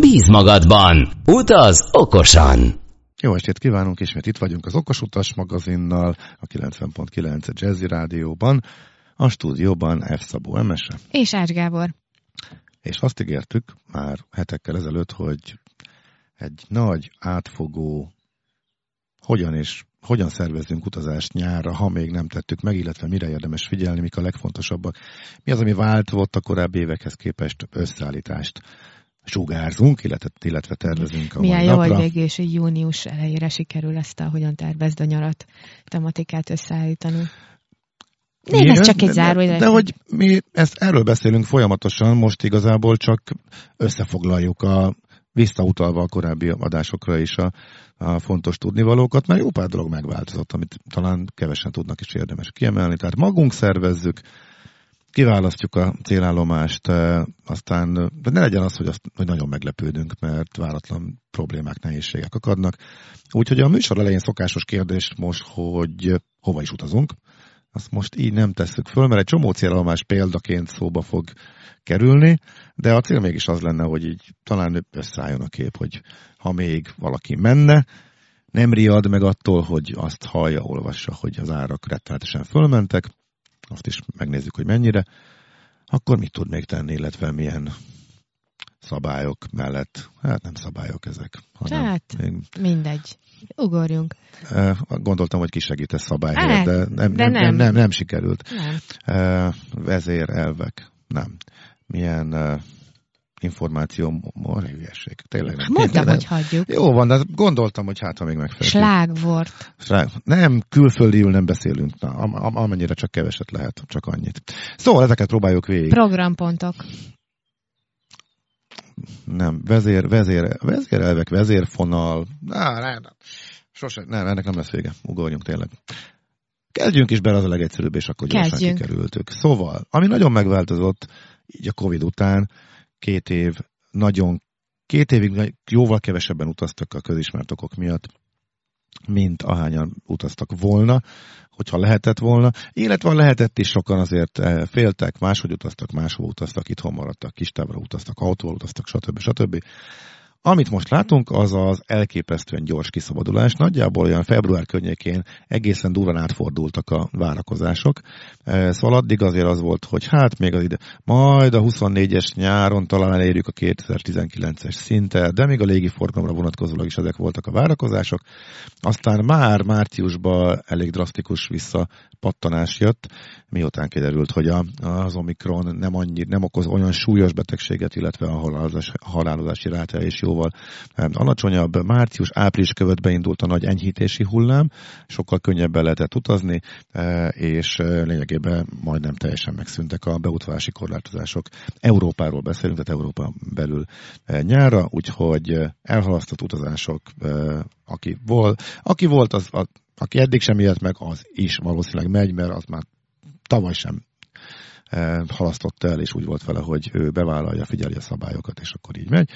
Bíz magadban, utaz okosan! Jó estét kívánunk, ismét itt vagyunk az Okos Utas magazinnal, a 90.9 Jazzy Rádióban, a stúdióban F. Szabó Emese. És Ács Gábor. És azt ígértük már hetekkel ezelőtt, hogy egy nagy, átfogó, hogyan és hogyan szervezzünk utazást nyárra, ha még nem tettük meg, illetve mire érdemes figyelni, mik a legfontosabbak. Mi az, ami változott a korábbi évekhez képest összeállítást sugárzunk, illetve, illetve tervezünk a Milyen jó, napra. hogy végül is június elejére sikerül ezt a hogyan tervezd a nyarat tematikát összeállítani. Nem, Mi? ez csak egy zárójel. De, de hogy mi ezt erről beszélünk folyamatosan, most igazából csak összefoglaljuk a visszautalva a korábbi adásokra is a, a fontos tudnivalókat, mert jó pár dolog megváltozott, amit talán kevesen tudnak is érdemes kiemelni. Tehát magunk szervezzük, kiválasztjuk a célállomást, aztán de ne legyen az, hogy, azt, hogy nagyon meglepődünk, mert váratlan problémák, nehézségek akadnak. Úgyhogy a műsor elején szokásos kérdés most, hogy hova is utazunk. Azt most így nem tesszük föl, mert egy csomó célállomás példaként szóba fog kerülni, de a cél mégis az lenne, hogy így talán összeálljon a kép, hogy ha még valaki menne, nem riad meg attól, hogy azt hallja, olvassa, hogy az árak rettenetesen fölmentek, azt is megnézzük, hogy mennyire, akkor mit tud még tenni, illetve milyen szabályok mellett, hát nem szabályok ezek, hanem Tehát, még, mindegy. Ugorjunk. gondoltam, hogy kisegítesz szabály Hát, de, nem, de nem, nem. nem. Nem, sikerült. Nem. Vezérelvek, nem. Milyen eh, információ, mor, hülyeség, tényleg nem. Mondtam, Tényleg hogy hagyjuk. Jó van, de gondoltam, hogy hát, ha még megfelelő. Slágvort. Srác, Nem, külföldiül nem beszélünk, Na, am- am- amennyire csak keveset lehet, csak annyit. Szóval ezeket próbáljuk végig. Programpontok. Nem, vezér, vezér, vezérelvek, vezérfonal. Na, nem, nem. Sose, nem, ennek nem lesz vége. Ugorjunk tényleg. Kezdjünk is bele az a legegyszerűbb, és akkor gyorsan Kezdjünk. kikerültük. Szóval, ami nagyon megváltozott, így a Covid után, két év, nagyon, két évig jóval kevesebben utaztak a közismert okok miatt, mint ahányan utaztak volna, hogyha lehetett volna, illetve lehetett is sokan azért eh, féltek, máshogy utaztak, máshol utaztak, itthon maradtak, kis távra utaztak, autóval utaztak, stb. stb. Amit most látunk, az az elképesztően gyors kiszabadulás. Nagyjából olyan február környékén egészen durván átfordultak a várakozások. Szóval addig azért az volt, hogy hát még az ide, majd a 24-es nyáron talán elérjük a 2019-es szintet, de még a légiforgalomra vonatkozólag is ezek voltak a várakozások. Aztán már márciusban elég drasztikus visszapattanás jött, miután kiderült, hogy a, az Omikron nem, annyi, nem okoz olyan súlyos betegséget, illetve a halálozás, halálozási ráta is jóval alacsonyabb. Március-április követ beindult a nagy enyhítési hullám, sokkal könnyebben lehetett utazni, e, és e, lényegében majdnem teljesen megszűntek a beutazási korlátozások. Európáról beszélünk, tehát Európa belül e, nyára, úgyhogy elhalasztott utazások, aki volt, aki volt az, a, aki eddig sem ilyet meg, az is valószínűleg megy, mert az már tavaly sem eh, halasztotta el, és úgy volt vele, hogy ő bevállalja, figyeli a szabályokat, és akkor így megy.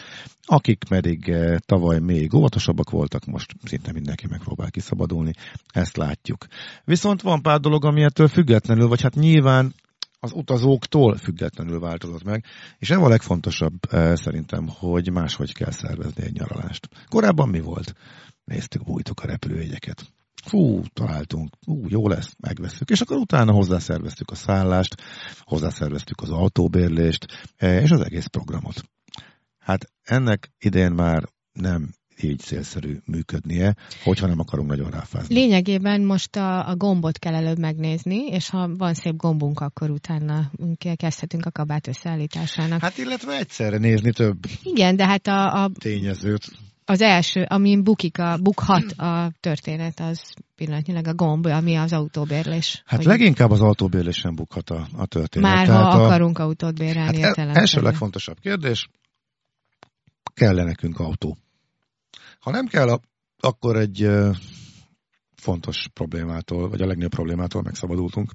Akik pedig eh, tavaly még óvatosabbak voltak, most szinte mindenki megpróbál kiszabadulni, ezt látjuk. Viszont van pár dolog, ami ettől függetlenül, vagy hát nyilván az utazóktól függetlenül változott meg, és ez a legfontosabb eh, szerintem, hogy máshogy kell szervezni egy nyaralást. Korábban mi volt? Néztük, bújtuk a repülőjegyeket. Fú, találtunk, ú, jó lesz, megveszünk. És akkor utána hozzászerveztük a szállást, hozzászerveztük az autóbérlést, eh, és az egész programot. Hát ennek idén már nem így célszerű működnie, hogyha nem akarunk nagyon ráfázni. Lényegében most a, a gombot kell előbb megnézni, és ha van szép gombunk, akkor utána kezdhetünk a kabát összeállításának. Hát illetve egyszerre nézni több Igen, de hát a, a, tényezőt. Az első, amin bukik a, bukhat a történet, az pillanatnyilag a gomb, ami az autóbérlés. Hát leginkább az autóbérlésen bukhat a, a történet. Már ha Tehát a, akarunk autót bérelni hát e- értelemszerűen. első legfontosabb kérdés, kell-e nekünk autó? Ha nem kell, akkor egy fontos problémától, vagy a legnagyobb problémától megszabadultunk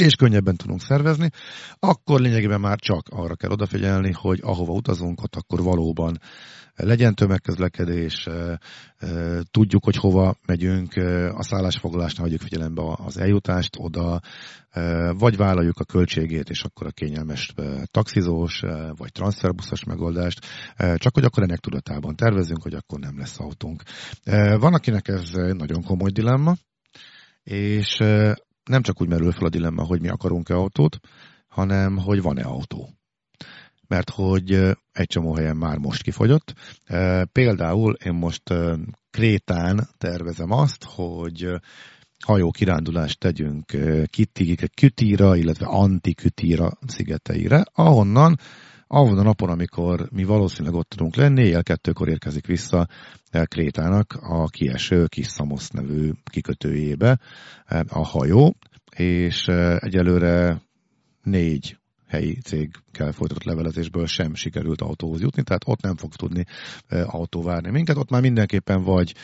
és könnyebben tudunk szervezni, akkor lényegében már csak arra kell odafigyelni, hogy ahova utazunk, ott akkor valóban legyen tömegközlekedés, tudjuk, hogy hova megyünk, a szállásfoglalásnál hagyjuk figyelembe az eljutást oda, vagy vállaljuk a költségét, és akkor a kényelmes taxizós, vagy transferbuszos megoldást, csak hogy akkor ennek tudatában tervezünk, hogy akkor nem lesz autónk. Van, akinek ez nagyon komoly dilemma, és nem csak úgy merül fel a dilemma, hogy mi akarunk-e autót, hanem hogy van-e autó. Mert hogy egy csomó helyen már most kifogyott. Például én most Krétán tervezem azt, hogy hajó kirándulást tegyünk Kütira, illetve Antikütira szigeteire, ahonnan azon a napon, amikor mi valószínűleg ott tudunk lenni, éjjel kettőkor érkezik vissza Krétának a kieső kis Szamosz nevű kikötőjébe a hajó, és egyelőre négy helyi cégkel folytatott levelezésből sem sikerült autóhoz jutni, tehát ott nem fog tudni autó várni minket, ott már mindenképpen vagy,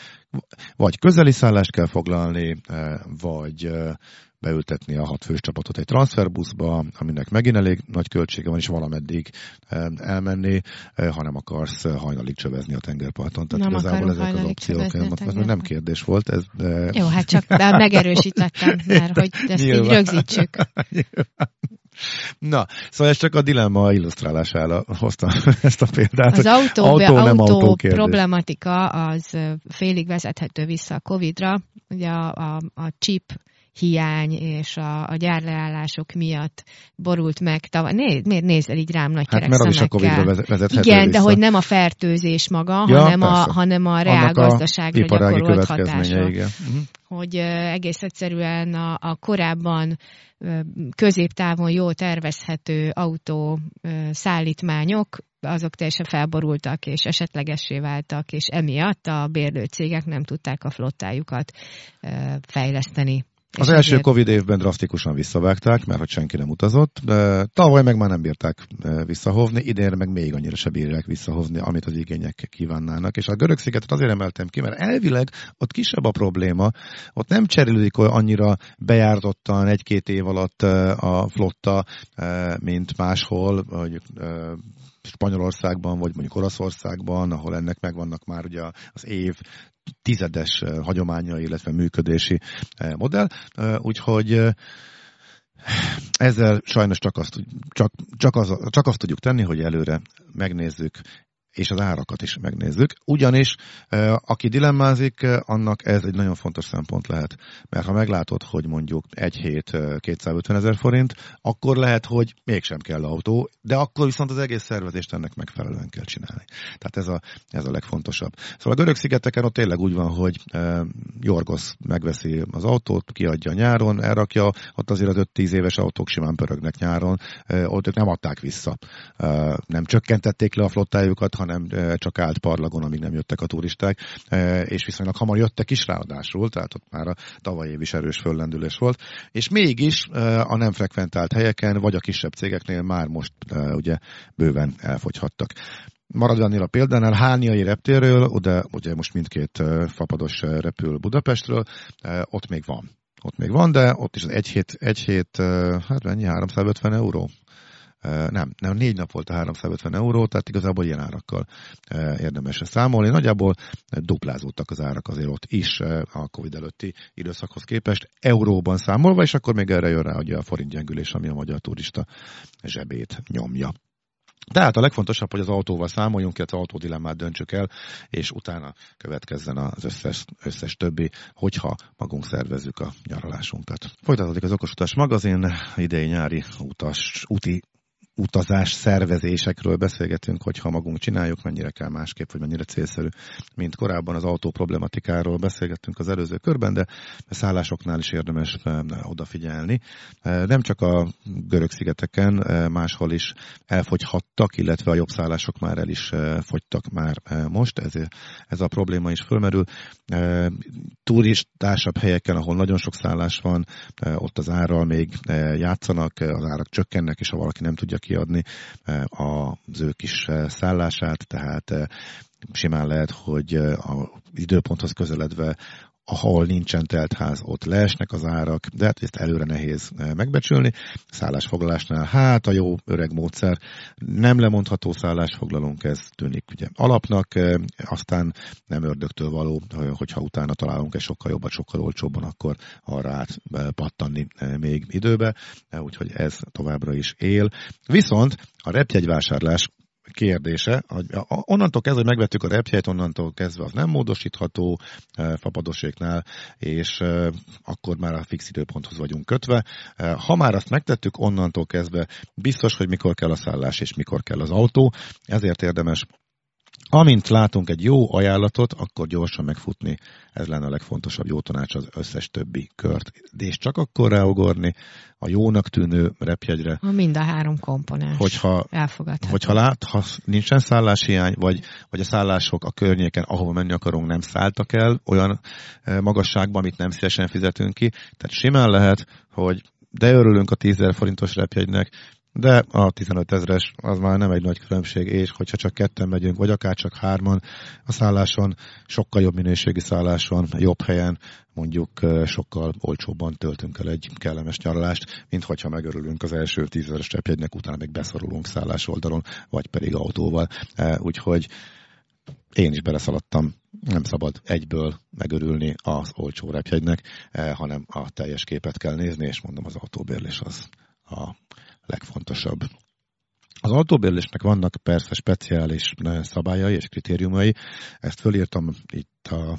vagy közeli szállást kell foglalni, vagy beültetni a hat fős csapatot egy transferbuszba, aminek megint elég nagy költsége van, és valameddig elmenni, ha nem akarsz hajnalig csövezni a tengerparton. Tehát nem igazából ezek az opciók. nem kérdés volt. Ez, de... Jó, hát csak megerősítettem, mert hogy ezt Nyilván. így rögzítsük. Na, szóval ez csak a dilemma illusztrálására hoztam ezt a példát. Az autó, autó, nem autó, autó problematika az félig vezethető vissza a Covid-ra. Ugye a, a, a chip hiány és a, a gyárleállások miatt borult meg tavaly. Né, miért nézel így rám nagy hát, mert az is a Covid-ra vezethető Igen, vissza. de hogy nem a fertőzés maga, ja, hanem, a, hanem a reál gazdaságra gyakorolt hatása. Igen. Uh-huh. Hogy uh, egész egyszerűen a, a korábban uh, középtávon jó tervezhető autó uh, szállítmányok azok teljesen felborultak, és esetlegessé váltak, és emiatt a bérlőcégek nem tudták a flottájukat fejleszteni. Az első ezért... Covid évben drasztikusan visszavágták, mert hogy senki nem utazott, de tavaly meg már nem bírták e, visszahovni, idén meg még annyira se bírják visszahozni, amit az igények kívánnának. És a görög szigetet azért emeltem ki, mert elvileg ott kisebb a probléma, ott nem cserélődik annyira bejártottan egy-két év alatt e, a flotta, e, mint máshol, vagy Spanyolországban, vagy mondjuk Olaszországban, ahol ennek megvannak már ugye az év tizedes hagyománya, illetve működési modell. Úgyhogy ezzel sajnos csak azt, csak, csak, az, csak azt tudjuk tenni, hogy előre megnézzük, és az árakat is megnézzük. Ugyanis, aki dilemmázik, annak ez egy nagyon fontos szempont lehet. Mert ha meglátod, hogy mondjuk egy hét 250 ezer forint, akkor lehet, hogy mégsem kell autó, de akkor viszont az egész szervezést ennek megfelelően kell csinálni. Tehát ez a, ez a legfontosabb. Szóval a görög szigeteken ott tényleg úgy van, hogy Jorgos megveszi az autót, kiadja nyáron, elrakja, ott azért az 5-10 éves autók simán pörögnek nyáron, ott ők nem adták vissza. Nem csökkentették le a flottájukat, hanem csak állt parlagon, amíg nem jöttek a turisták, és viszonylag hamar jöttek is ráadásul, tehát ott már a tavaly év is erős föllendülés volt, és mégis a nem frekventált helyeken, vagy a kisebb cégeknél már most ugye bőven elfogyhattak. Maradva ennél a példánál, Hániai reptérről, oda ugye most mindkét fapados repül Budapestről, ott még van. Ott még van, de ott is az egy hét, egy hét hát mennyi, 350 euró nem, nem, négy nap volt a 350 euró, tehát igazából ilyen árakkal érdemes számolni. Nagyjából duplázódtak az árak azért ott is a Covid előtti időszakhoz képest, euróban számolva, és akkor még erre jön rá hogy a forint gyengülés, ami a magyar turista zsebét nyomja. Tehát a legfontosabb, hogy az autóval számoljunk, illetve autódilemmát döntsük el, és utána következzen az összes, összes többi, hogyha magunk szervezzük a nyaralásunkat. Folytatódik az Okos magazin, idei nyári utas, úti utazás szervezésekről beszélgetünk, hogy ha magunk csináljuk, mennyire kell másképp, vagy mennyire célszerű, mint korábban az autó problematikáról beszélgettünk az előző körben, de szállásoknál is érdemes eh, odafigyelni. Eh, nem csak a görög szigeteken, eh, máshol is elfogyhattak, illetve a jobb szállások már el is fogytak már most, ez, ez a probléma is fölmerül. Turistásabb helyeken, ahol nagyon sok szállás van, ott az árral még játszanak, az árak csökkennek, és ha valaki nem tudja kiadni az ő kis szállását, tehát simán lehet, hogy a időponthoz közeledve ahol nincsen teltház, ott leesnek az árak, de hát ezt előre nehéz eh, megbecsülni. Szállásfoglalásnál hát a jó öreg módszer. Nem lemondható szállásfoglalunk, ez tűnik ugye alapnak, eh, aztán nem ördögtől való, hogyha utána találunk egy sokkal jobbat, sokkal olcsóbban, akkor arra át pattanni még időbe, úgyhogy ez továbbra is él. Viszont a repjegyvásárlás kérdése. Onnantól kezdve, hogy megvettük a repjegyet, onnantól kezdve az nem módosítható e, fapadoséknál, és e, akkor már a fix időponthoz vagyunk kötve. E, ha már azt megtettük, onnantól kezdve biztos, hogy mikor kell a szállás és mikor kell az autó, ezért érdemes Amint látunk egy jó ajánlatot, akkor gyorsan megfutni. Ez lenne a legfontosabb jó tanács az összes többi kört. De és csak akkor ráugorni a jónak tűnő repjegyre. Ha mind a három komponens hogyha, elfogadható. Hogyha lát, ha nincsen szálláshiány, vagy, vagy a szállások a környéken, ahova menni akarunk, nem szálltak el olyan eh, magasságban, amit nem szívesen fizetünk ki. Tehát simán lehet, hogy de örülünk a 10 forintos repjegynek, de a 15 ezres az már nem egy nagy különbség, és hogyha csak ketten megyünk, vagy akár csak hárman a szálláson, sokkal jobb minőségi szálláson, jobb helyen, mondjuk sokkal olcsóbban töltünk el egy kellemes nyaralást, mint hogyha megörülünk az első tízezeres repjegynek, utána még beszorulunk szállás oldalon, vagy pedig autóval. Úgyhogy én is beleszaladtam, nem szabad egyből megörülni az olcsó repjegynek, hanem a teljes képet kell nézni, és mondom, az autóbérlés az a legfontosabb. Az autóbérlésnek vannak persze speciális szabályai és kritériumai, ezt fölírtam itt a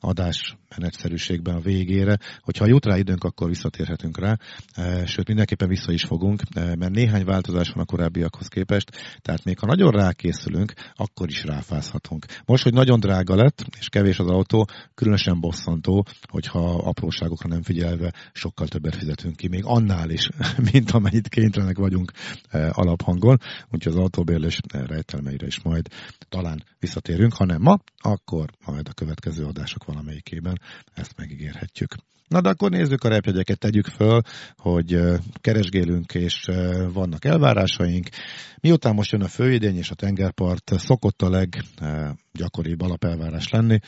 adás menetszerűségben a végére. Hogyha jut rá időnk, akkor visszatérhetünk rá, e, sőt mindenképpen vissza is fogunk, e, mert néhány változás van a korábbiakhoz képest, tehát még ha nagyon rákészülünk, akkor is ráfázhatunk. Most, hogy nagyon drága lett, és kevés az autó, különösen bosszantó, hogyha apróságokra nem figyelve sokkal többet fizetünk ki, még annál is, mint amennyit kénytelenek vagyunk e, alaphangon, úgyhogy az autóbérlés rejtelmeire is majd talán visszatérünk, ha nem ma, akkor majd a következő adások valamelyikében ezt megígérhetjük. Na de akkor nézzük a repjegyeket, tegyük föl, hogy keresgélünk és vannak elvárásaink. Miután most jön a főidény és a tengerpart szokott a leggyakoribb alapelvárás lenni,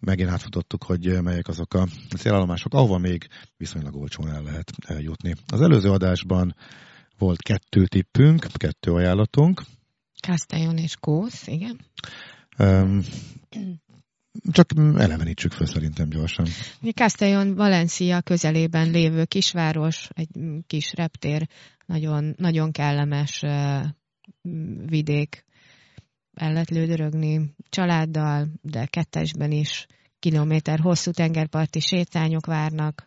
megint átfutottuk, hogy melyek azok a célállomások, ahova még viszonylag olcsón el lehet jutni. Az előző adásban volt kettő tippünk, kettő ajánlatunk. Castellon és Kósz, igen. Um, csak elevenítsük föl szerintem gyorsan. Castellon Valencia közelében lévő kisváros, egy kis reptér, nagyon, nagyon kellemes vidék. El lehet lődörögni családdal, de kettesben is kilométer hosszú tengerparti sétányok várnak.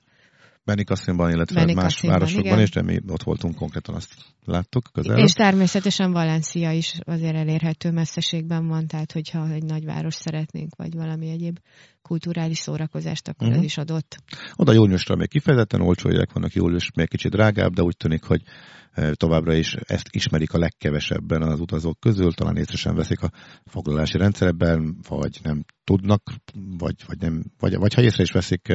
Benikaszínban, illetve más városokban igen. is, de mi ott voltunk konkrétan, azt láttuk közel. És természetesen Valencia is azért elérhető messzeségben van, tehát hogyha egy nagyváros szeretnénk, vagy valami egyéb kulturális szórakozást, akkor uh-huh. ez is adott. Oda júniusra még kifejezetten olcsó jegyek vannak, július még kicsit drágább, de úgy tűnik, hogy továbbra is ezt ismerik a legkevesebben az utazók közül, talán észre sem veszik a foglalási rendszerben, vagy nem tudnak, vagy, vagy, nem, vagy, vagy ha észre is veszik,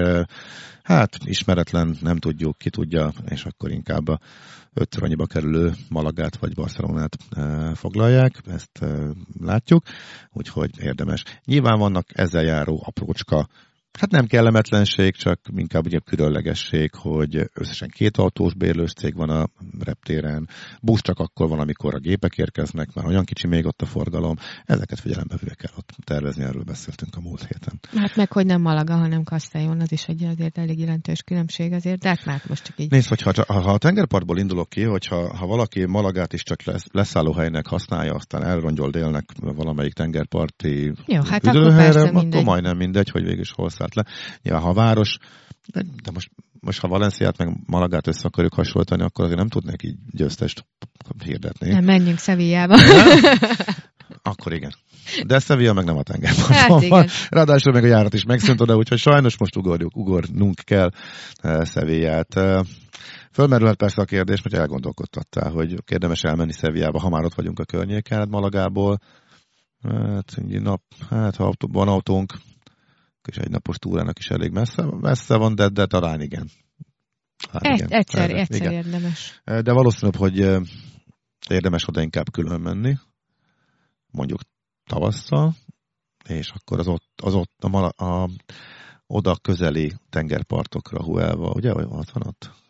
hát ismeretlen, nem tudjuk, ki tudja, és akkor inkább a ötször annyiba kerülő Malagát vagy Barcelonát foglalják, ezt látjuk, úgyhogy érdemes. Nyilván vannak ezzel járó aprócska Hát nem kellemetlenség, csak inkább ugye különlegesség, hogy összesen két autós bérlős cég van a reptéren, busz csak akkor van, amikor a gépek érkeznek, mert olyan kicsi még ott a forgalom. Ezeket figyelembe kell ott tervezni, erről beszéltünk a múlt héten. Hát meg, hogy nem Malaga, hanem Castellón, az is egy azért elég jelentős különbség azért, de hát már most csak így. Nézd, hogyha ha, a tengerpartból indulok ki, hogyha ha valaki Malagát is csak lesz, leszállóhelynek használja, aztán elrongyol délnek valamelyik tengerparti Jó, hát akkor, persze akkor majdnem mindegy, hogy végig is hol le. Ja, ha a város, de, de most, most ha Valenciát meg Malagát össze akarjuk hasonlítani, akkor azért nem tudnék így győztest hirdetni. Nem, menjünk Szevillába. Akkor igen. De Sevilla meg nem a tengerparton hát van. Ráadásul meg a járat is megszűnt oda, úgyhogy sajnos most ugorjuk, ugornunk kell uh, Sevillát. Uh, Fölmerülhet persze a kérdés, hogy elgondolkodtattál, hogy érdemes elmenni Sevillába, ha már ott vagyunk a környéken, hát Malagából. Hát, nap, hát ha van autónk, és egy napos túrának is elég messze, messze van, de, de talán igen. Hát igen, egyszer, erre, egyszer igen. érdemes. De valószínűbb, hogy érdemes oda inkább külön menni, mondjuk tavasszal, és akkor az ott, az ott a, a, a oda közeli tengerpartokra Huelva, ugye, ott van ott?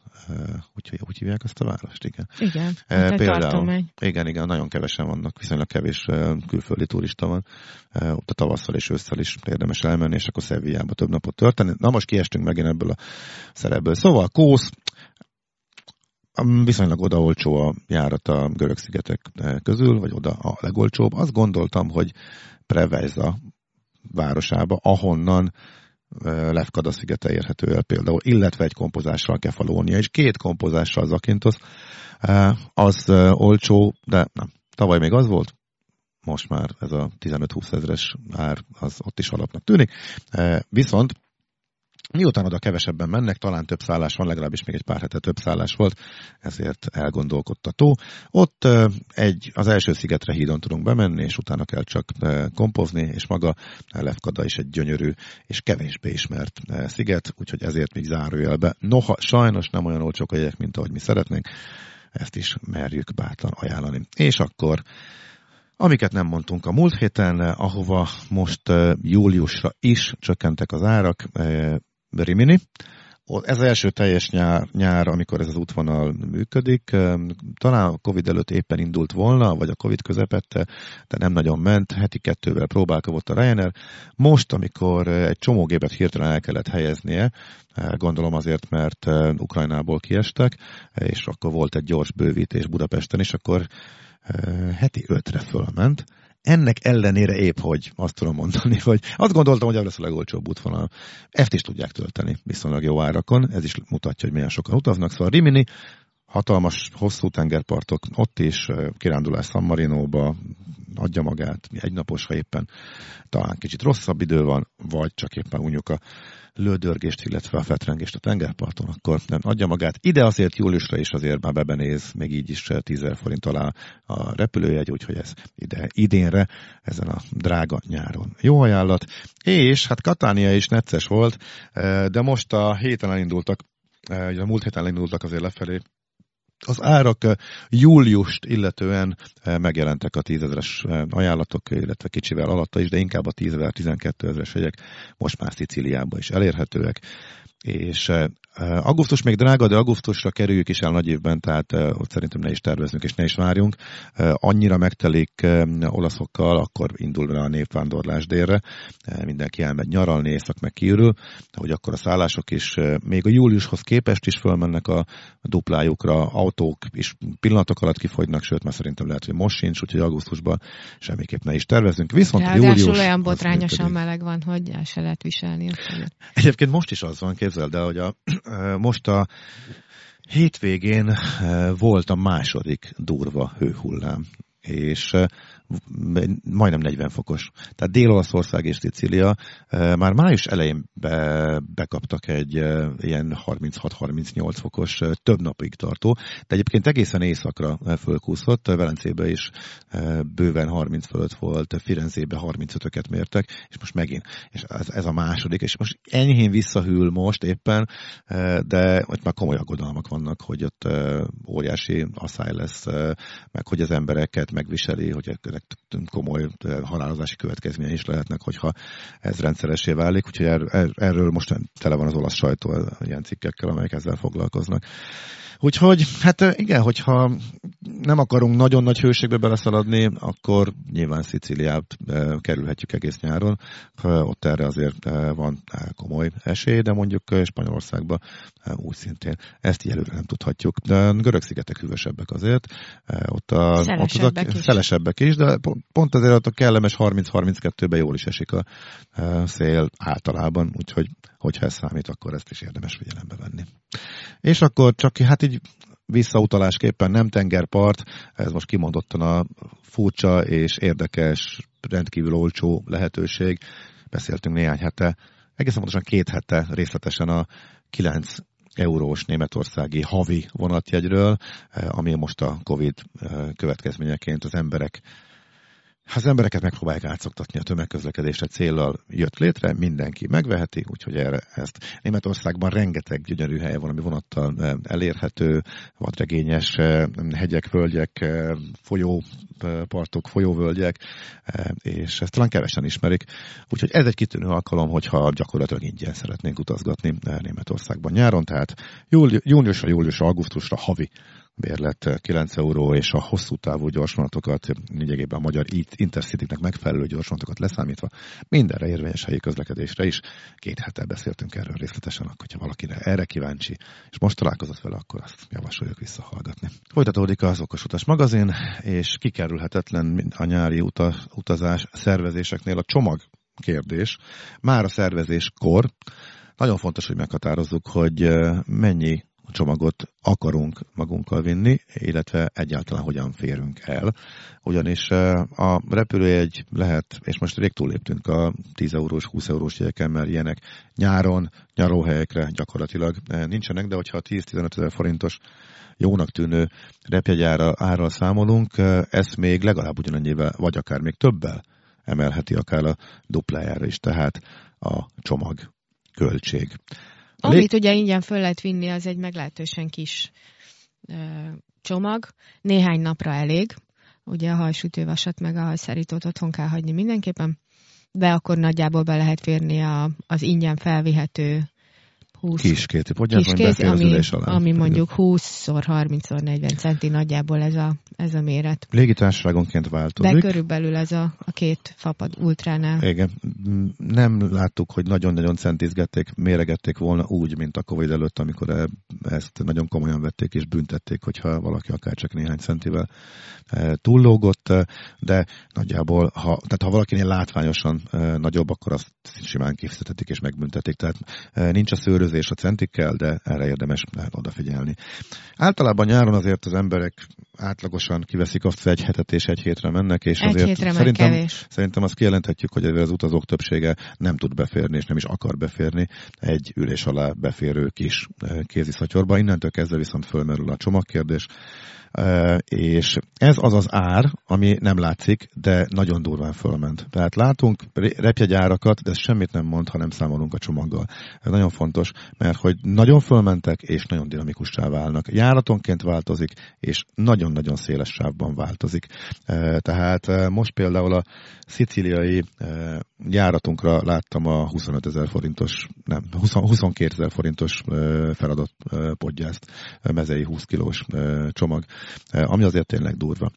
Úgyhogy úgy hívják ezt a várost, igen. Igen, e, például, igen, igen, nagyon kevesen vannak, viszonylag kevés külföldi turista van. Ott a tavasszal és ősszel is érdemes elmenni, és akkor Szevijába több napot tölteni. Na most kiestünk megint ebből a szerepből. Szóval Kósz, viszonylag oda olcsó a járat a görög szigetek közül, vagy oda a legolcsóbb. Azt gondoltam, hogy Preveza városába, ahonnan Lefkada szigete érhető el például, illetve egy kompozással Kefalónia, és két kompozással Zakintos, az olcsó, de nem. Tavaly még az volt, most már ez a 15-20 ezres ár az ott is alapnak tűnik. Viszont Miután oda kevesebben mennek, talán több szállás van, legalábbis még egy pár hete több szállás volt, ezért elgondolkodtató. Ott egy, az első szigetre hídon tudunk bemenni, és utána kell csak kompozni, és maga Lefkada is egy gyönyörű és kevésbé ismert sziget, úgyhogy ezért még zárójelbe. Noha sajnos nem olyan olcsók a jegyek, mint ahogy mi szeretnénk, ezt is merjük bátran ajánlani. És akkor Amiket nem mondtunk a múlt héten, ahova most júliusra is csökkentek az árak, Rimini. Ez az első teljes nyár, nyár, amikor ez az útvonal működik. Talán a Covid előtt éppen indult volna, vagy a Covid közepette, de nem nagyon ment. Heti kettővel próbálkozott a Ryanair. Most, amikor egy csomó gépet hirtelen el kellett helyeznie, gondolom azért, mert Ukrajnából kiestek, és akkor volt egy gyors bővítés Budapesten is, akkor heti ötre fölment ennek ellenére épp, hogy azt tudom mondani, hogy azt gondoltam, hogy ez lesz a legolcsóbb útvonal. Ezt is tudják tölteni viszonylag jó árakon, ez is mutatja, hogy milyen sokan utaznak. Szóval Rimini, hatalmas, hosszú tengerpartok, ott is kirándulás San Marinóba, adja magát, egy napos, ha éppen talán kicsit rosszabb idő van, vagy csak éppen unjuk a lődörgést, illetve a fetrengést a tengerparton, akkor nem adja magát. Ide azért júliusra is azért már bebenéz, még így is 10 forint alá a repülőjegy, úgyhogy ez ide, idénre, ezen a drága nyáron. Jó ajánlat. És hát Katánia is necces volt, eh, de most a héten elindultak, eh, a múlt héten elindultak azért lefelé az árak eh, júliust illetően eh, megjelentek a tízezeres eh, ajánlatok, illetve kicsivel alatta is, de inkább a 10 12 ezeres hegyek most már Szicíliában is elérhetőek. És augusztus még drága, de augusztusra kerüljük is el nagy évben, tehát ott szerintem ne is tervezünk és ne is várjunk. Annyira megtelik olaszokkal, akkor indul rá a népvándorlás délre, mindenki elmegy nyaralni, észak meg kiürül, hogy akkor a szállások is még a júliushoz képest is fölmennek a duplájukra, autók is pillanatok alatt kifogynak, sőt, mert szerintem lehet, hogy most sincs, úgyhogy augusztusban semmiképp ne is tervezünk. Viszont Ráadásul július... olyan botrányosan meleg van, hogy el se lehet viselni. Egyébként most is az van, képzeld el, hogy a, most a hétvégén volt a második durva hőhullám, és majdnem 40 fokos. Tehát Dél-Olaszország és Szicília már május elején be, bekaptak egy ilyen 36-38 fokos, több napig tartó, de egyébként egészen éjszakra fölkúszott, Velencébe is bőven 30 fölött volt, Firenzébe 35-öket mértek, és most megint, és ez, ez a második, és most enyhén visszahűl most éppen, de ott már komoly aggodalmak vannak, hogy ott óriási asszály lesz, meg hogy az embereket megviseli, hogy ennek komoly halálozási következményei is lehetnek, hogyha ez rendszeressé válik, úgyhogy er, er, erről most tele van az olasz sajtó ilyen cikkekkel, amelyek ezzel foglalkoznak. Úgyhogy, hát igen, hogyha nem akarunk nagyon nagy hőségbe beleszaladni, akkor nyilván Szicíliát kerülhetjük egész nyáron. Ott erre azért van komoly esély, de mondjuk Spanyolországban úgy szintén ezt így előre nem tudhatjuk. De görög szigetek hűvösebbek azért. Ott a, szelesebbek, ott a, is. szelesebbek is, de pont azért ott a kellemes 30-32-ben jól is esik a szél általában, úgyhogy hogyha ez számít, akkor ezt is érdemes figyelembe venni. És akkor csak hát így visszautalásképpen nem tengerpart, ez most kimondottan a furcsa és érdekes, rendkívül olcsó lehetőség. Beszéltünk néhány hete, egészen pontosan két hete részletesen a 9 eurós németországi havi vonatjegyről, ami most a Covid következményeként az emberek az embereket megpróbálják átszoktatni a tömegközlekedésre céllal jött létre, mindenki megveheti, úgyhogy erre ezt Németországban rengeteg gyönyörű hely van, ami vonattal eh, elérhető, vadregényes eh, hegyek, völgyek, eh, folyópartok, folyóvölgyek, és ezt talán kevesen ismerik. Úgyhogy ez egy kitűnő alkalom, hogyha gyakorlatilag ingyen szeretnénk utazgatni Németországban nyáron, tehát júniusra, júliusra, augusztusra havi bérlet 9 euró, és a hosszú távú gyorsvonatokat, lényegében a magyar intercity megfelelő gyorsvonatokat leszámítva, mindenre érvényes helyi közlekedésre is. Két hete beszéltünk erről részletesen, akkor, hogyha valakire erre kíváncsi, és most találkozott vele, akkor azt javasoljuk visszahallgatni. Folytatódik az Okos Utas magazin, és kikerülhetetlen a nyári uta, utazás szervezéseknél a csomag kérdés. Már a szervezéskor nagyon fontos, hogy meghatározzuk, hogy mennyi csomagot akarunk magunkkal vinni, illetve egyáltalán hogyan férünk el. Ugyanis a repülőjegy lehet, és most rég túléptünk a 10 eurós, 20 eurós jegyeken, mert ilyenek nyáron, nyaróhelyekre gyakorlatilag nincsenek, de hogyha 10-15 ezer forintos jónak tűnő repjegyára árral számolunk, ez még legalább ugyanannyivel, vagy akár még többel emelheti akár a duplájára is, tehát a csomag költség. Amit ugye ingyen föl lehet vinni, az egy meglehetősen kis ö, csomag. Néhány napra elég. Ugye a hajsütővasat meg a hajszárítót otthon kell hagyni mindenképpen, de akkor nagyjából be lehet férni a, az ingyen felvihető 20 kiskéti kis ami, alá. ami mondjuk 20x30x40 centi nagyjából ez a, ez a méret. Légitársaságonként változik. De körülbelül ez a, a két fapad ultránál. Igen. Nem láttuk, hogy nagyon-nagyon centizgették, méregették volna úgy, mint a Covid előtt, amikor e, ezt nagyon komolyan vették és büntették, hogyha valaki akár csak néhány centivel e, túllógott, de nagyjából, ha, tehát ha valakinél látványosan e, nagyobb, akkor azt simán kifizetetik és megbüntetik. Tehát nincs a szőröz és a centikkel, de erre érdemes odafigyelni. Általában nyáron azért az emberek átlagosan kiveszik azt, egy hetet és egy hétre mennek, és egy azért szerintem, kevés. szerintem azt kijelenthetjük, hogy az utazók többsége nem tud beférni, és nem is akar beférni egy ülés alá beférő kis eh, kéziszatyorba. Innentől kezdve viszont fölmerül a csomagkérdés és ez az az ár, ami nem látszik, de nagyon durván fölment. Tehát látunk repjegyárakat, de ez semmit nem mond, ha nem számolunk a csomaggal. Ez nagyon fontos, mert hogy nagyon fölmentek, és nagyon dinamikussá válnak. Járatonként változik, és nagyon-nagyon széles sávban változik. Tehát most például a szicíliai járatunkra láttam a 25 ezer forintos, nem, 20, 22 ezer forintos feladott podgyászt, mezei 20 kilós csomag, ami azért tényleg durva.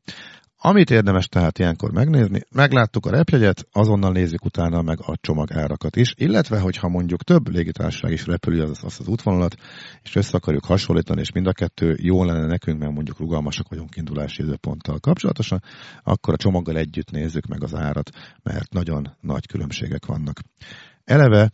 Amit érdemes tehát ilyenkor megnézni, megláttuk a repjegyet, azonnal nézzük utána meg a csomag árakat is, illetve hogyha mondjuk több légitársaság is repüli az, azt az útvonalat, és össze akarjuk hasonlítani, és mind a kettő jó lenne nekünk, mert mondjuk rugalmasak vagyunk indulási időponttal kapcsolatosan, akkor a csomaggal együtt nézzük meg az árat, mert nagyon nagy különbségek vannak. Eleve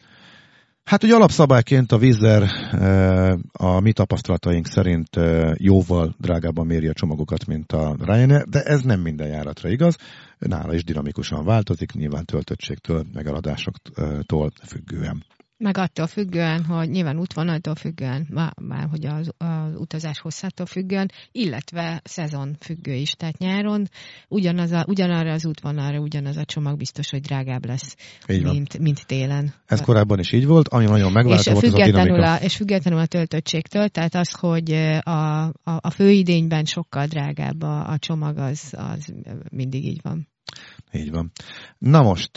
Hát ugye alapszabályként a Vizer eh, a mi tapasztalataink szerint eh, jóval drágábban méri a csomagokat, mint a Ryanair, de ez nem minden járatra igaz. Nála is dinamikusan változik, nyilván töltöttségtől, megaladásoktól függően. Meg attól függően, hogy nyilván útvonaltól függően, már, már hogy az, az utazás hosszától függően, illetve szezon függő is. Tehát nyáron ugyanaz a, ugyanarra az útvonalra ugyanaz a csomag biztos, hogy drágább lesz, mint, mint télen. Ez korábban is így volt, ami nagyon megváltozott, és függetlenül a, a, És függetlenül a töltöttségtől, tehát az, hogy a, a, a főidényben sokkal drágább a, a csomag, az, az mindig így van. Így van. Na most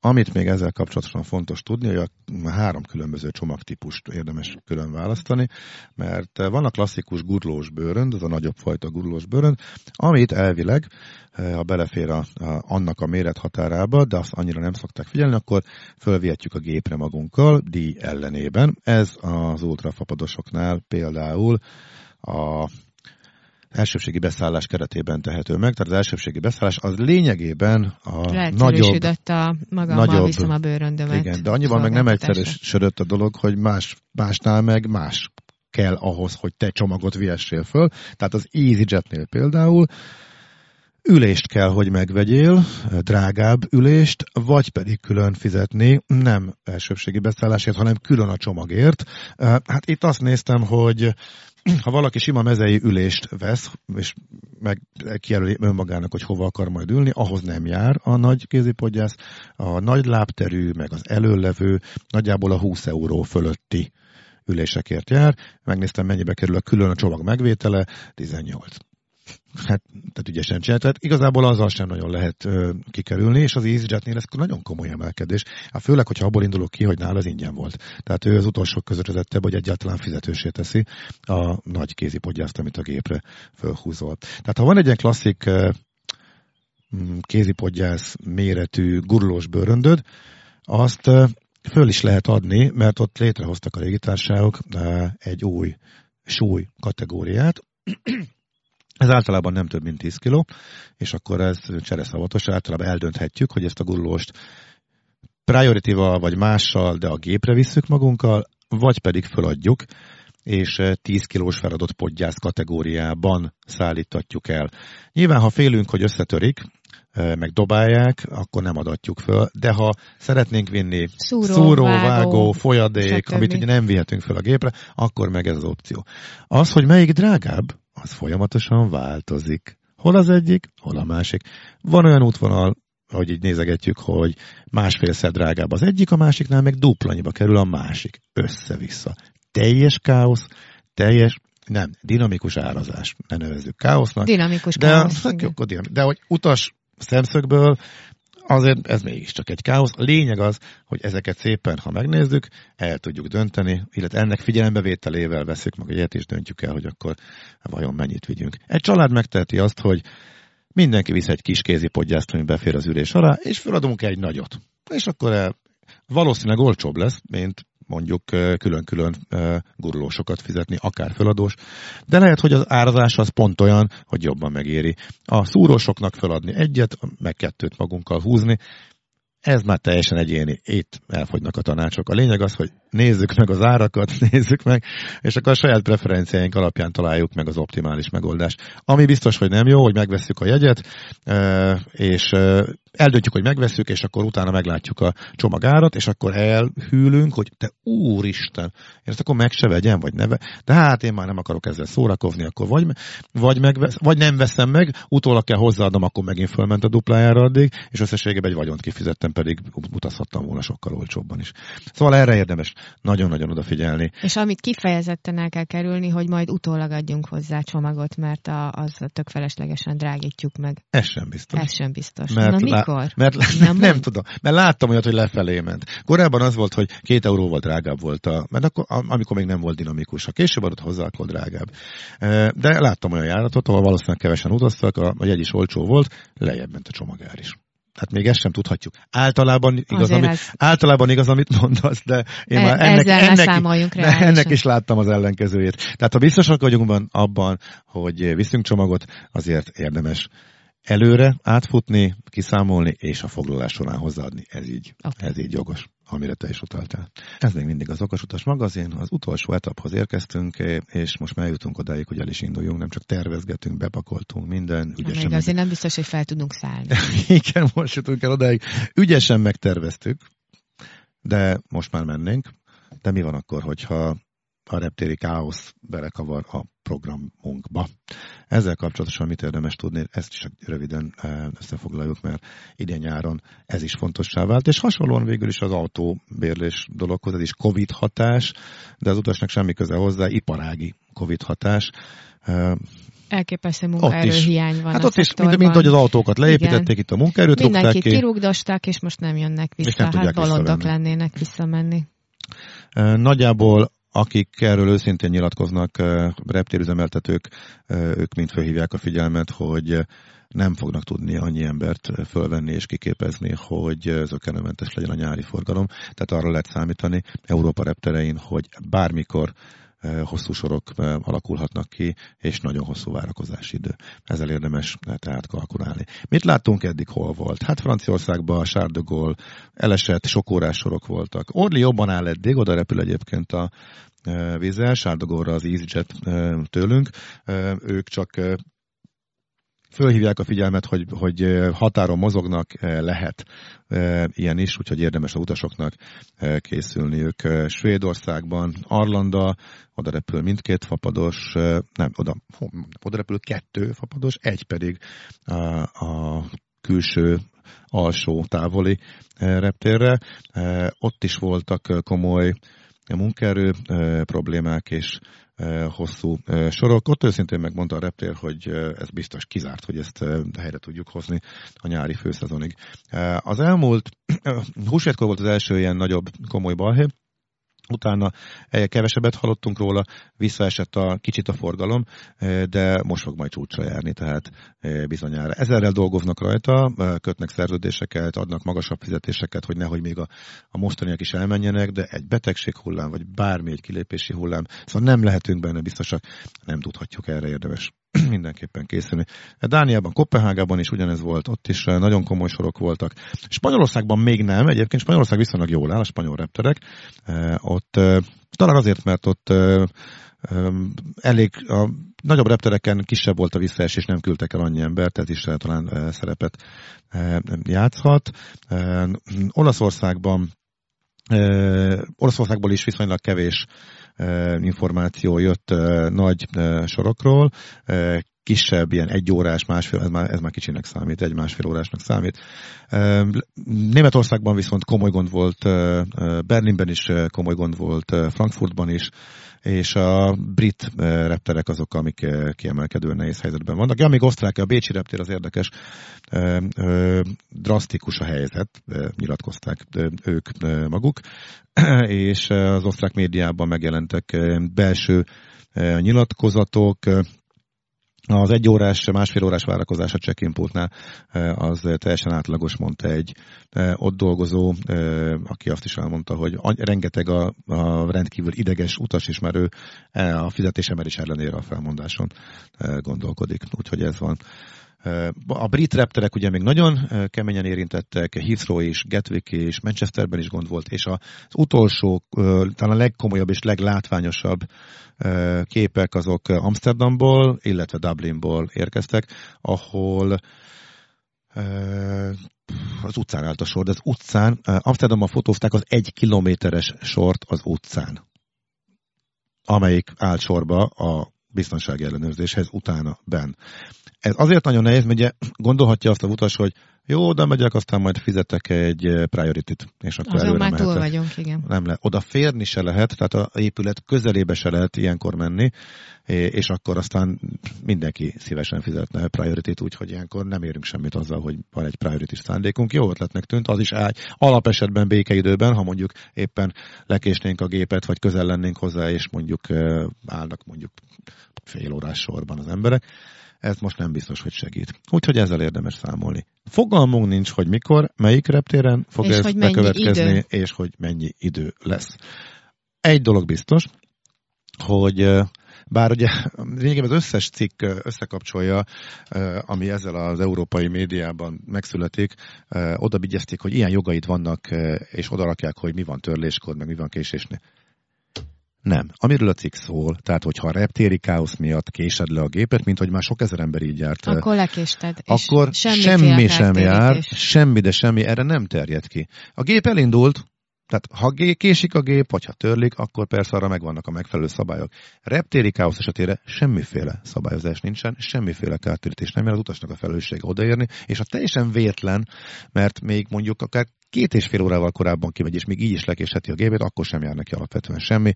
amit még ezzel kapcsolatosan fontos tudni, hogy a három különböző csomagtípust érdemes külön választani, mert van a klasszikus gurlós bőrönd, az a nagyobb fajta gurlós bőrönd, amit elvileg, eh, ha belefér a, a, annak a mérethatárába, de azt annyira nem szokták figyelni, akkor fölvihetjük a gépre magunkkal, díj ellenében. Ez az ultrafapadosoknál például a elsőbségi beszállás keretében tehető meg. Tehát az elsőbségi beszállás az lényegében a nagyobb... a magammal nagyobb, viszem a bőröndömet. Igen, de annyiban meg nem egyszerűsödött a dolog, hogy más, másnál meg más kell ahhoz, hogy te csomagot viessél föl. Tehát az EasyJetnél például ülést kell, hogy megvegyél, drágább ülést, vagy pedig külön fizetni, nem elsőbségi beszállásért, hanem külön a csomagért. Hát itt azt néztem, hogy ha valaki sima mezei ülést vesz, és meg kijelöli önmagának, hogy hova akar majd ülni, ahhoz nem jár a nagy kézipodgyász. A nagy lábterű, meg az előlevő nagyjából a 20 euró fölötti ülésekért jár. Megnéztem, mennyibe kerül a külön a csomag megvétele, 18 hát, tehát ügyesen csinált. Tehát igazából azzal sem nagyon lehet ö, kikerülni, és az EasyJetnél ez nagyon komoly emelkedés. Hát főleg, hogyha abból indulok ki, hogy nála az ingyen volt. Tehát ő az utolsók között vezettebb, hogy egyáltalán fizetősé teszi a nagy kézipodgyászt, amit a gépre fölhúzol. Tehát ha van egy ilyen klasszik ö, mm, kézipodgyász méretű gurulós bőröndöd, azt ö, föl is lehet adni, mert ott létrehoztak a légitársaságok egy új súly kategóriát, ez általában nem több mint 10 kg, és akkor ez csereszavatos, általában eldönthetjük, hogy ezt a gurulóst priority vagy mással, de a gépre visszük magunkkal, vagy pedig föladjuk, és 10 kilós feladott podgyász kategóriában szállítatjuk el. Nyilván, ha félünk, hogy összetörik, meg dobálják, akkor nem adatjuk föl, de ha szeretnénk vinni szúró, szúró vágó, vágó folyadék, stb. amit ugye nem vihetünk föl a gépre, akkor meg ez az opció. Az, hogy melyik drágább, az folyamatosan változik. Hol az egyik, hol a másik. Van olyan útvonal, hogy így nézegetjük, hogy másfélszer drágább az egyik, a másiknál meg duplanyiba kerül a másik. Össze-vissza. Teljes káosz, teljes, nem, dinamikus árazás. Ne nevezzük káosznak. Dinamikus de, káosz. De, de hogy utas szemszögből azért ez mégiscsak egy káosz. A lényeg az, hogy ezeket szépen, ha megnézzük, el tudjuk dönteni, illetve ennek figyelembevételével veszük meg egyet, és döntjük el, hogy akkor vajon mennyit vigyünk. Egy család megteheti azt, hogy mindenki visz egy kis kézipodgyászt, ami befér az ülés alá, és feladunk egy nagyot. És akkor valószínűleg olcsóbb lesz, mint mondjuk külön-külön gurulósokat fizetni, akár feladós, de lehet, hogy az árazás az pont olyan, hogy jobban megéri. A szúrósoknak feladni egyet, meg kettőt magunkkal húzni, ez már teljesen egyéni. Itt elfogynak a tanácsok. A lényeg az, hogy nézzük meg az árakat, nézzük meg, és akkor a saját preferenciáink alapján találjuk meg az optimális megoldást. Ami biztos, hogy nem jó, hogy megveszük a jegyet, és eldöntjük, hogy megveszük, és akkor utána meglátjuk a csomagárat, és akkor elhűlünk, hogy te úristen, ezt akkor meg se vegyem, vagy neve. De hát én már nem akarok ezzel szórakozni, akkor vagy, vagy, megvesz, vagy nem veszem meg, utólag kell hozzáadnom, akkor megint fölment a duplájára addig, és összességében egy vagyont kifizettem, pedig utazhattam volna sokkal olcsóbban is. Szóval erre érdemes nagyon-nagyon odafigyelni. És amit kifejezetten el kell kerülni, hogy majd utólag adjunk hozzá csomagot, mert a, az tök feleslegesen drágítjuk meg. Ez sem biztos. Ez sem biztos. Mert Na mikor? mert nem, nem tudom. Mert láttam olyat, hogy lefelé ment. Korábban az volt, hogy két euróval drágább volt a, mert akkor, amikor még nem volt dinamikus. Ha később adott hozzá, akkor drágább. De láttam olyan járatot, ahol valószínűleg kevesen utaztak, a, a jegy is olcsó volt, lejjebb ment a csomagár is. Hát még ezt sem tudhatjuk. Általában igaz, amit, ez... általában igaz, amit mondasz, de én e, már ennek, ennek, de ennek is láttam az ellenkezőjét. Tehát ha biztosak vagyunk abban, hogy viszünk csomagot, azért érdemes előre átfutni, kiszámolni, és a foglalás során hozzáadni. Ez így, okay. ez így jogos amire te is utaltál. Ez még mindig az Okosutas magazin, az utolsó etaphoz érkeztünk, és most már jutunk odáig, hogy el is induljunk, nem csak tervezgetünk, bepakoltunk minden. Ügyesen még azért nem biztos, hogy fel tudunk szállni. Igen, most jutunk el odáig. Ügyesen megterveztük, de most már mennénk. De mi van akkor, hogyha a reptéri káosz belekavar a programunkba. Ezzel kapcsolatosan mit érdemes tudni, ezt csak röviden eh, összefoglaljuk, mert idén nyáron ez is fontossá vált, és hasonlóan végül is az autóbérlés dologhoz, ez is Covid hatás, de az utasnak semmi köze hozzá, iparági Covid hatás. Eh, Elképesztő munkaerőhiány van Hát ott is, mint, mint hogy az autókat leépítették, Igen. itt a munkaerőt Mindenkit ki. kirúgdosták, és most nem jönnek vissza. Nem hát bolondok lennének visszamenni. Eh, nagyjából akik erről őszintén nyilatkoznak, reptérüzemeltetők, ők mind felhívják a figyelmet, hogy nem fognak tudni annyi embert fölvenni és kiképezni, hogy zökenőmentes legyen a nyári forgalom. Tehát arra lehet számítani Európa repterein, hogy bármikor hosszú sorok alakulhatnak ki, és nagyon hosszú várakozási idő. Ezzel érdemes tehát kalkulálni. Mit láttunk eddig, hol volt? Hát Franciaországban a Gaulle elesett, sok órás sorok voltak. Orli jobban áll eddig, oda repül egyébként a vízzel, Sárdogóra az EasyJet tőlünk. Ők csak fölhívják a figyelmet, hogy, hogy határon mozognak, lehet ilyen is, úgyhogy érdemes a utasoknak készülniük. Svédországban Arlanda, oda repül mindkét fapados, nem, oda, oda repül kettő fapados, egy pedig a, a külső alsó távoli reptérre. Ott is voltak komoly munkaerő problémák, és hosszú sorok. Ott őszintén megmondta a reptér, hogy ez biztos kizárt, hogy ezt helyre tudjuk hozni a nyári főszezonig. Az elmúlt, húsvétkor volt az első ilyen nagyobb komoly balhé, Utána kevesebbet hallottunk róla, visszaesett a kicsit a forgalom, de most fog majd csúcsra járni, tehát bizonyára. Ezerrel dolgoznak rajta, kötnek szerződéseket, adnak magasabb fizetéseket, hogy nehogy még a, a mostaniak is elmenjenek, de egy betegség hullám, vagy bármi egy kilépési hullám, szóval nem lehetünk benne biztosak, nem tudhatjuk erre érdemes mindenképpen készülni. Dániában, Kopenhágában is ugyanez volt, ott is eh, nagyon komoly sorok voltak. Spanyolországban még nem, egyébként Spanyolország viszonylag jól áll, a spanyol repterek. Eh, ott eh, talán azért, mert ott elég a nagyobb reptereken kisebb volt a visszaesés, nem küldtek el annyi embert, tehát is talán szerepet játszhat. Olaszországban Oroszországból is viszonylag kevés információ jött nagy sorokról, kisebb, ilyen egy órás, másfél, ez már, ez már kicsinek számít, egy másfél órásnak számít. Németországban viszont komoly gond volt, Berlinben is komoly gond volt, Frankfurtban is, és a brit repterek azok, amik kiemelkedően nehéz helyzetben vannak. Ja, még osztrák, a Bécsi reptér az érdekes, drasztikus a helyzet, nyilatkozták ők maguk, és az osztrák médiában megjelentek belső nyilatkozatok, az egy órás, másfél órás várakozás a pultnál az teljesen átlagos, mondta egy ott dolgozó, aki azt is elmondta, hogy rengeteg a, a rendkívül ideges utasismerő a fizetésemelés ellenére a felmondáson gondolkodik. Úgyhogy ez van. A brit repterek ugye még nagyon keményen érintettek, Heathrow és Gatwick és Manchesterben is gond volt, és az utolsó, talán a legkomolyabb és leglátványosabb képek azok Amsterdamból, illetve Dublinból érkeztek, ahol az utcán állt a sor, de az utcán, Amsterdamban fotózták az egy kilométeres sort az utcán, amelyik állt sorba a biztonsági ellenőrzéshez utána ben. Ez azért nagyon nehéz, mert ugye gondolhatja azt a utas, hogy jó, oda megyek, aztán majd fizetek egy eh, priority-t, és akkor Azon már túl vagyunk, igen. Nem le. Oda férni se lehet, tehát a épület közelébe se lehet ilyenkor menni, és akkor aztán mindenki szívesen fizetne priority-t, úgyhogy ilyenkor nem érünk semmit azzal, hogy van egy priority szándékunk. Jó ötletnek tűnt, az is ágy. Alapesetben békeidőben, ha mondjuk éppen lekésnénk a gépet, vagy közel lennénk hozzá, és mondjuk eh, állnak mondjuk fél órás sorban az emberek ez most nem biztos, hogy segít. Úgyhogy ezzel érdemes számolni. Fogalmunk nincs, hogy mikor, melyik reptéren fog és ez bekövetkezni, idő. és hogy mennyi idő lesz. Egy dolog biztos, hogy bár ugye lényegében az összes cikk összekapcsolja, ami ezzel az európai médiában megszületik, oda hogy ilyen jogaid vannak, és oda rakják, hogy mi van törléskor, meg mi van késésnél. Nem. Amiről a cikk szól, tehát hogyha a reptéri káosz miatt késed le a gépet, mint hogy már sok ezer ember így járt. Akkor lekésted. Akkor semmi sem jár, semmi, de semmi, erre nem terjed ki. A gép elindult, tehát ha késik a gép, vagy ha törlik, akkor persze arra megvannak a megfelelő szabályok. Reptéri káosz esetére semmiféle szabályozás nincsen, semmiféle kártérítés nem jár az utasnak a felelőssége odaérni, és ha teljesen vétlen, mert még mondjuk akár két és fél órával korábban kimegy, és még így is lekésheti a gépét, akkor sem jár neki alapvetően semmi.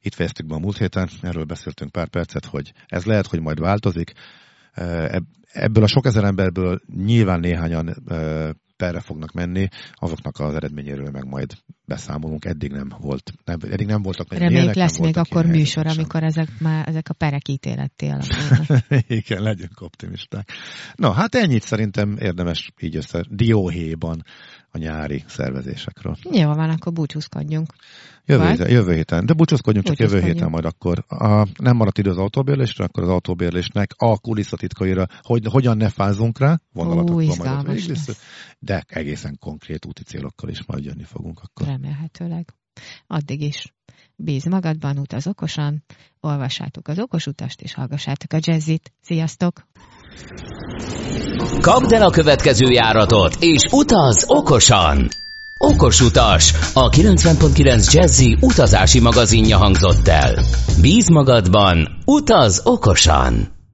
Itt fejeztük be a múlt héten, erről beszéltünk pár percet, hogy ez lehet, hogy majd változik. Ebből a sok ezer emberből nyilván néhányan perre fognak menni, azoknak az eredményéről meg majd beszámolunk. Eddig nem volt, nem, eddig nem voltak meg Reméljük ilyenek, lesz még akkor műsor, sem. amikor ezek már ezek a perek ítéletté alakulnak. Igen, legyünk optimisták. Na, hát ennyit szerintem érdemes így össze dióhéjban a nyári szervezésekről. Jó van, akkor búcsúzkodjunk. Jövő, héten, jövő héten, de búcsúzkodjunk csak jövő héten majd akkor. A, nem maradt idő az autóbérlésre, akkor az autóbérlésnek a kulisszatitkaira, hogy hogyan ne fázunk rá, vonalatot majd de egészen konkrét úti célokkal is majd jönni fogunk akkor. Remélhetőleg. Addig is. Bíz magadban, utaz okosan, olvassátok az okos utast, és hallgassátok a jazzit. Sziasztok! Kapd el a következő járatot, és utaz okosan! Okos utas, a 90.9 Jazzy utazási magazinja hangzott el. Bíz magadban, utaz okosan!